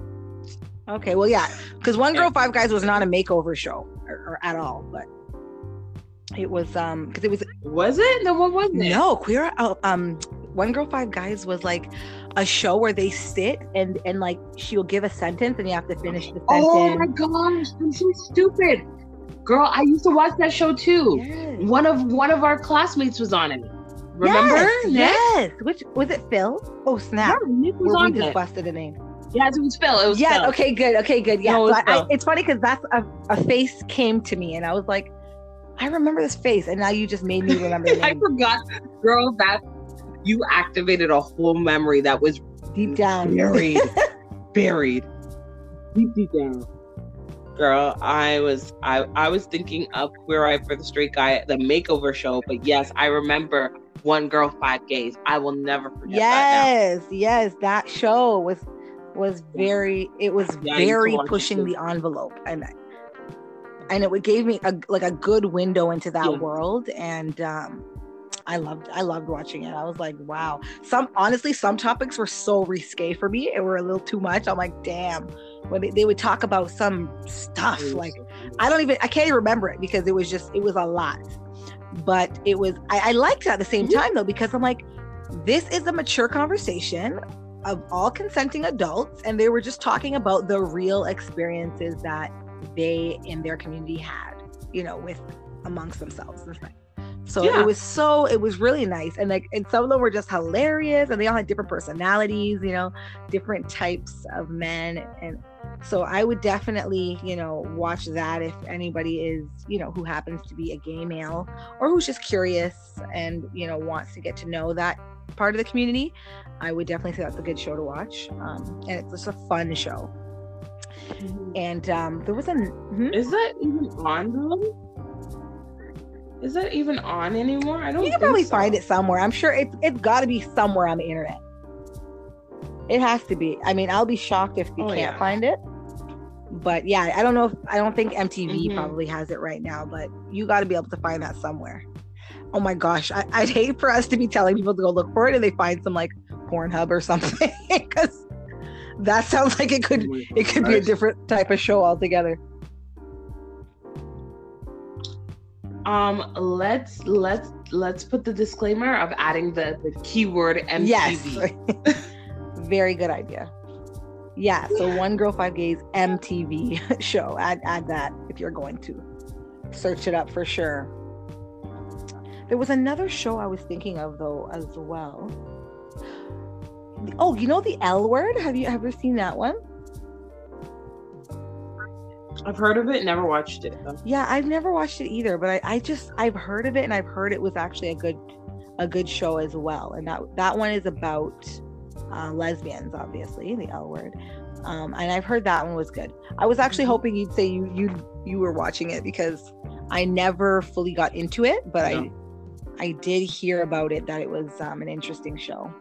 Speaker 1: Okay, well, yeah, because One Girl Five Guys was not a makeover show or, or at all, but it was um because it was
Speaker 2: Was it? No, what was it?
Speaker 1: no queer oh, um One Girl Five Guys was like a show where they sit and and like she'll give a sentence and you have to finish the sentence.
Speaker 2: Oh my gosh, I'm so stupid. Girl, I used to watch that show too.
Speaker 1: Yes.
Speaker 2: One of one of our classmates was on it. Remember?
Speaker 1: Yes, yes. Which was it? Phil? Oh snap!
Speaker 2: Yeah, Nick was
Speaker 1: Or we just
Speaker 2: it.
Speaker 1: busted a name.
Speaker 2: Yes, it was Phil. It was
Speaker 1: Yeah.
Speaker 2: Phil.
Speaker 1: Okay. Good. Okay. Good. Yeah.
Speaker 2: No,
Speaker 1: so
Speaker 2: it's
Speaker 1: I, I, it's funny because that's a, a face came to me and I was like, I remember this face, and now you just made me remember the
Speaker 2: I forgot, girl, that you activated a whole memory that was
Speaker 1: deep down.
Speaker 2: buried, buried, deep, deep down. Girl, I was I I was thinking of Queer Eye for the Straight Guy, the makeover show, but yes, I remember One Girl Five Gays. I will never forget that.
Speaker 1: Yes, yes, that show was was very it was
Speaker 2: Yeah, I used to
Speaker 1: very pushing the envelope and and it gave me a like a good window into that
Speaker 2: Yeah.
Speaker 1: world and um I loved I loved watching it. I was like, wow. Some honestly, some topics were so risque for me. It were a little too much. I'm like, damn. When they, they would talk about some stuff, like I don't even I can't even remember it because it was just it was a lot. But it was I, I liked it at the same time though, because I'm like, this is a mature conversation of all consenting adults, and they were just talking about the real experiences that they in their community had, you know, with amongst themselves. So
Speaker 2: Yeah.
Speaker 1: it was so it was really nice. And like and some of them were just hilarious and they all had different personalities, you know, different types of men. And so I would definitely, you know, watch that if anybody is, you know, who happens to be a gay male or who's just curious and, you know, wants to get to know that part of the community. I would definitely say that's a good show to watch. Um, and it's just a fun show. Mm-hmm. And um, there was a. Hmm?
Speaker 2: Is that even on though? Is that even on anymore? I don't.
Speaker 1: You can probably so. find it somewhere. I'm sure it's it's got to be somewhere on the internet. It has to be. I mean, I'll be shocked if you oh, can't yeah. find it. But yeah, I don't know if I don't think MTV mm-hmm. probably has it right now, but you got to be able to find that somewhere. Oh my gosh, I, would hate for us to be telling people to go look for it and they find some like Pornhub or something because that sounds like it could it could be a different type of show altogether.
Speaker 2: Um, let's let's let's put the disclaimer of adding the the keyword MTV. Yes.
Speaker 1: Very good idea. Yeah, so One Girl Five Gays MTV show. Add add that if you're going to search it up for sure. There was another show I was thinking of though as well. Oh, you know the L Word? Have you ever seen that one?
Speaker 2: I've heard of it, never watched it. Though.
Speaker 1: Yeah, I've never watched it either, but I, I just I've heard of it and I've heard it was actually a good a good show as well. And that that one is about uh, lesbians, obviously, the L word. Um, and I've heard that one was good. I was actually mm-hmm. hoping you'd say you you you were watching it because I never fully got into it, but no. I did hear about it that it was um, an interesting show.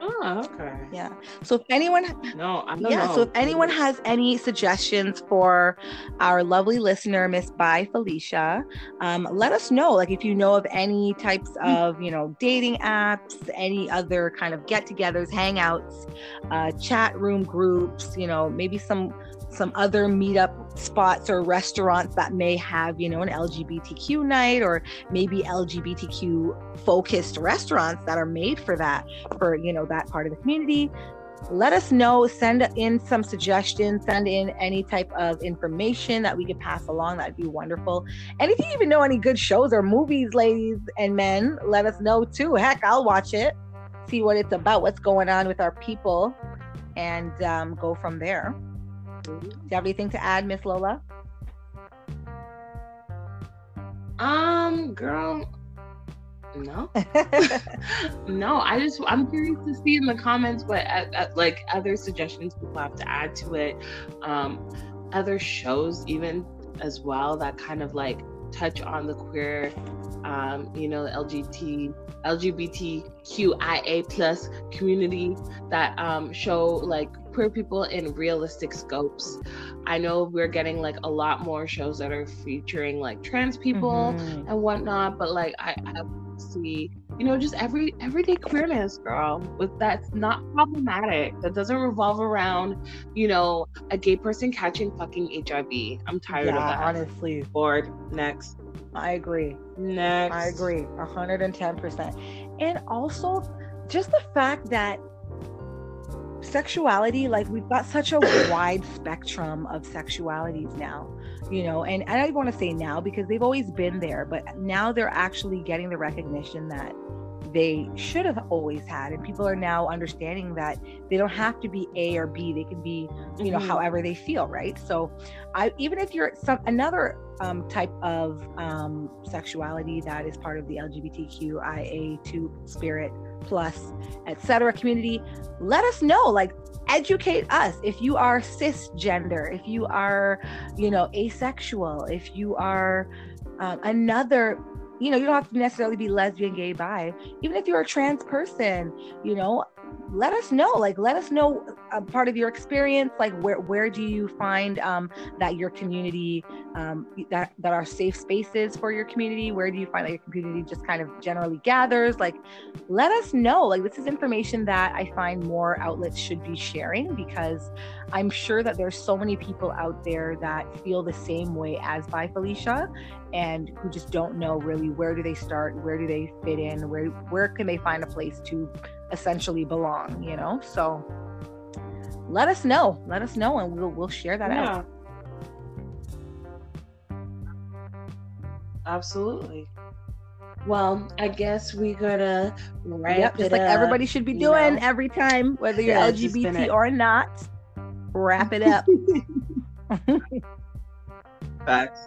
Speaker 2: Oh, okay.
Speaker 1: Yeah. So if anyone
Speaker 2: No,
Speaker 1: yeah,
Speaker 2: know.
Speaker 1: so if anyone has any suggestions for our lovely listener, Miss Bi Felicia, um, let us know. Like if you know of any types mm. of, you know, dating apps, any other kind of get-togethers, hangouts, uh, chat room groups, you know, maybe some some other meetup spots or restaurants that may have, you know, an LGBTQ night or maybe LGBTQ focused restaurants that are made for that, for, you know, that part of the community. Let us know, send in some suggestions, send in any type of information that we could pass along. That'd be wonderful. And if you even know any good shows or movies, ladies and men, let us know too. Heck, I'll watch it, see what it's about, what's going on with our people, and um, go from there. Do you have anything to add, Miss Lola?
Speaker 2: Um, girl, no, no. I just I'm curious to see in the comments what uh, uh, like other suggestions people have to add to it. Um, other shows even as well that kind of like touch on the queer, um, you know, LGBT LGBTQIA plus community that um, show like queer people in realistic scopes. I know we're getting like a lot more shows that are featuring like trans people mm-hmm. and whatnot, but like I, I see, you know, just every everyday queerness, girl, with that's not problematic. That doesn't revolve around, you know, a gay person catching fucking HIV. I'm tired yeah, of that.
Speaker 1: Honestly,
Speaker 2: bored. Next.
Speaker 1: I agree.
Speaker 2: Next.
Speaker 1: I agree. 110%. And also, just the fact that sexuality like we've got such a wide spectrum of sexualities now you know and, and i don't want to say now because they've always been there but now they're actually getting the recognition that they should have always had and people are now understanding that they don't have to be a or b they can be you know mm-hmm. however they feel right so i even if you're some another um, type of um, sexuality that is part of the lgbtqia2 spirit plus etc community let us know like educate us. If you are cisgender if you are you know asexual if you are um, another you know you don't have to necessarily be lesbian gay bi. Even if you're a trans person you know let us know like let us know a part of your experience like where where do you find um, that your community um, that that are safe spaces for your community? Where do you find that your community just kind of generally gathers? Like let us know. Like this is information that i find more outlets should be sharing because i'm sure that there's so many people out there that feel the same way as Bi Felicia and who just don't know really where do they start where do they fit in where where can they find a place to essentially belong you know so let us know let us know and we'll we'll share that yeah. out
Speaker 2: absolutely well, I guess we gotta wrap yep,
Speaker 1: just like
Speaker 2: up,
Speaker 1: everybody should be doing know? every time, whether you're yeah, LGBT or not. Wrap it up.
Speaker 2: Facts.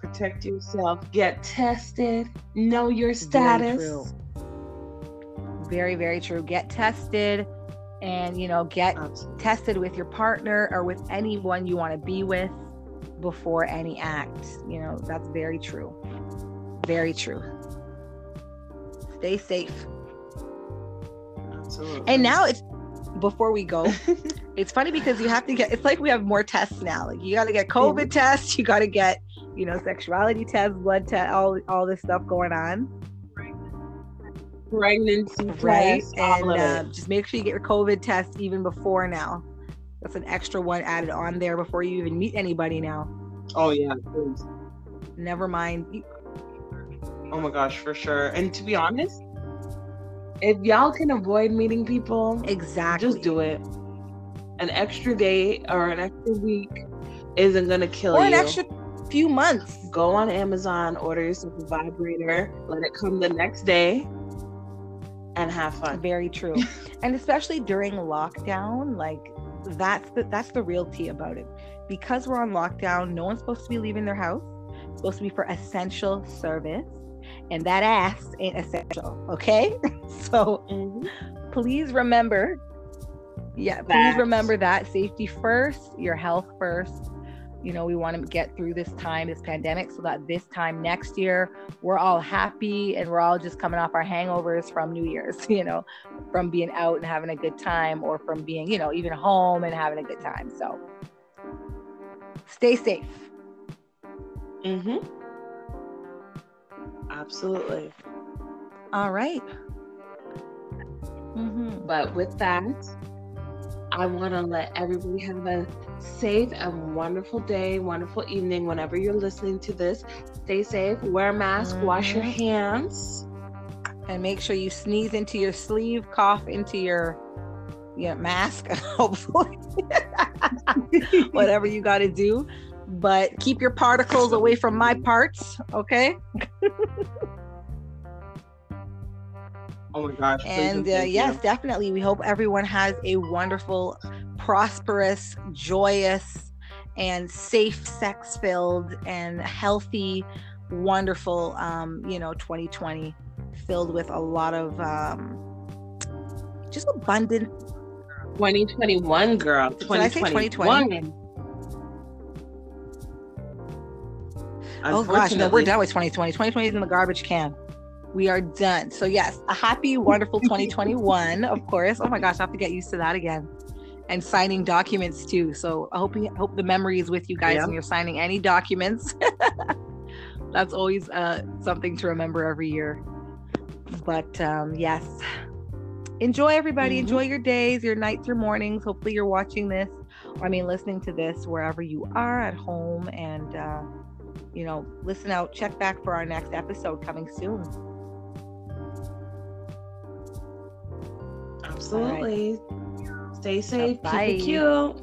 Speaker 2: Protect yourself. Get tested. Know your status.
Speaker 1: Very, very true. Get tested and you know get Absolutely. tested with your partner or with anyone you want to be with before any act. You know that's very true. Very true. Stay safe. Absolutely. and now it's before we go it's funny because you have to get it's like we have more tests now. Like you got to get covid tests you got to get you know sexuality tests blood test all all this stuff going on
Speaker 2: pregnancy
Speaker 1: right test, and uh, just make sure you get your covid test even before now. That's an extra one added on there before you even meet anybody now.
Speaker 2: Oh yeah please.
Speaker 1: never mind.
Speaker 2: Oh my gosh for sure. And to be honest if y'all can avoid meeting people
Speaker 1: exactly
Speaker 2: just do it. An extra day or an extra week isn't gonna kill
Speaker 1: or
Speaker 2: you.
Speaker 1: an extra few months.
Speaker 2: Go on Amazon, order yourself a vibrator, let it come the next day, and have fun.
Speaker 1: Very true. and especially during lockdown, like that's the that's the real tea about it. Because we're on lockdown, no one's supposed to be leaving their house. It's supposed to be for essential service. And that ass ain't essential. Okay. so mm-hmm. please remember. Yeah, please remember that safety first, your health first, you know we want to get through this time this pandemic so that this time next year we're all happy and we're all just coming off our hangovers from new year's you know from being out and having a good time or from being you know even home and having a good time so stay safe
Speaker 2: mm-hmm absolutely
Speaker 1: all right.
Speaker 2: mm-hmm. but with that I want to let everybody have a safe and wonderful day, wonderful evening whenever you're listening to this. Stay safe, wear a mask, mm-hmm. wash your mm-hmm. hands.
Speaker 1: And make sure you sneeze into your sleeve, cough into your yeah, mask, hopefully. Whatever you got to do. But keep your particles away from my parts, okay?
Speaker 2: Oh my gosh.
Speaker 1: And uh, yes, you. definitely. We hope everyone has a wonderful, prosperous, joyous, and safe, sex filled, and healthy, wonderful, um, you know, 2020 filled with a lot of um, just abundant.
Speaker 2: 2021, girl. 2021. Did I say 2020?
Speaker 1: Oh gosh, no, we're done with 2020. 2020 is in the garbage can we are done. So yes, a happy, wonderful 2021, of course. Oh my gosh, I have to get used to that again. And signing documents too. So I hope you, hope the memory is with you guys yeah. when you're signing any documents. That's always uh, something to remember every year. But um, yes, enjoy everybody. Mm-hmm. Enjoy your days, your nights, your mornings. Hopefully, you're watching this, I mean, listening to this wherever you are at home. And uh, you know, listen out. Check back for our next episode coming soon.
Speaker 2: Absolutely. Right. Stay safe. Bye. Keep it cute.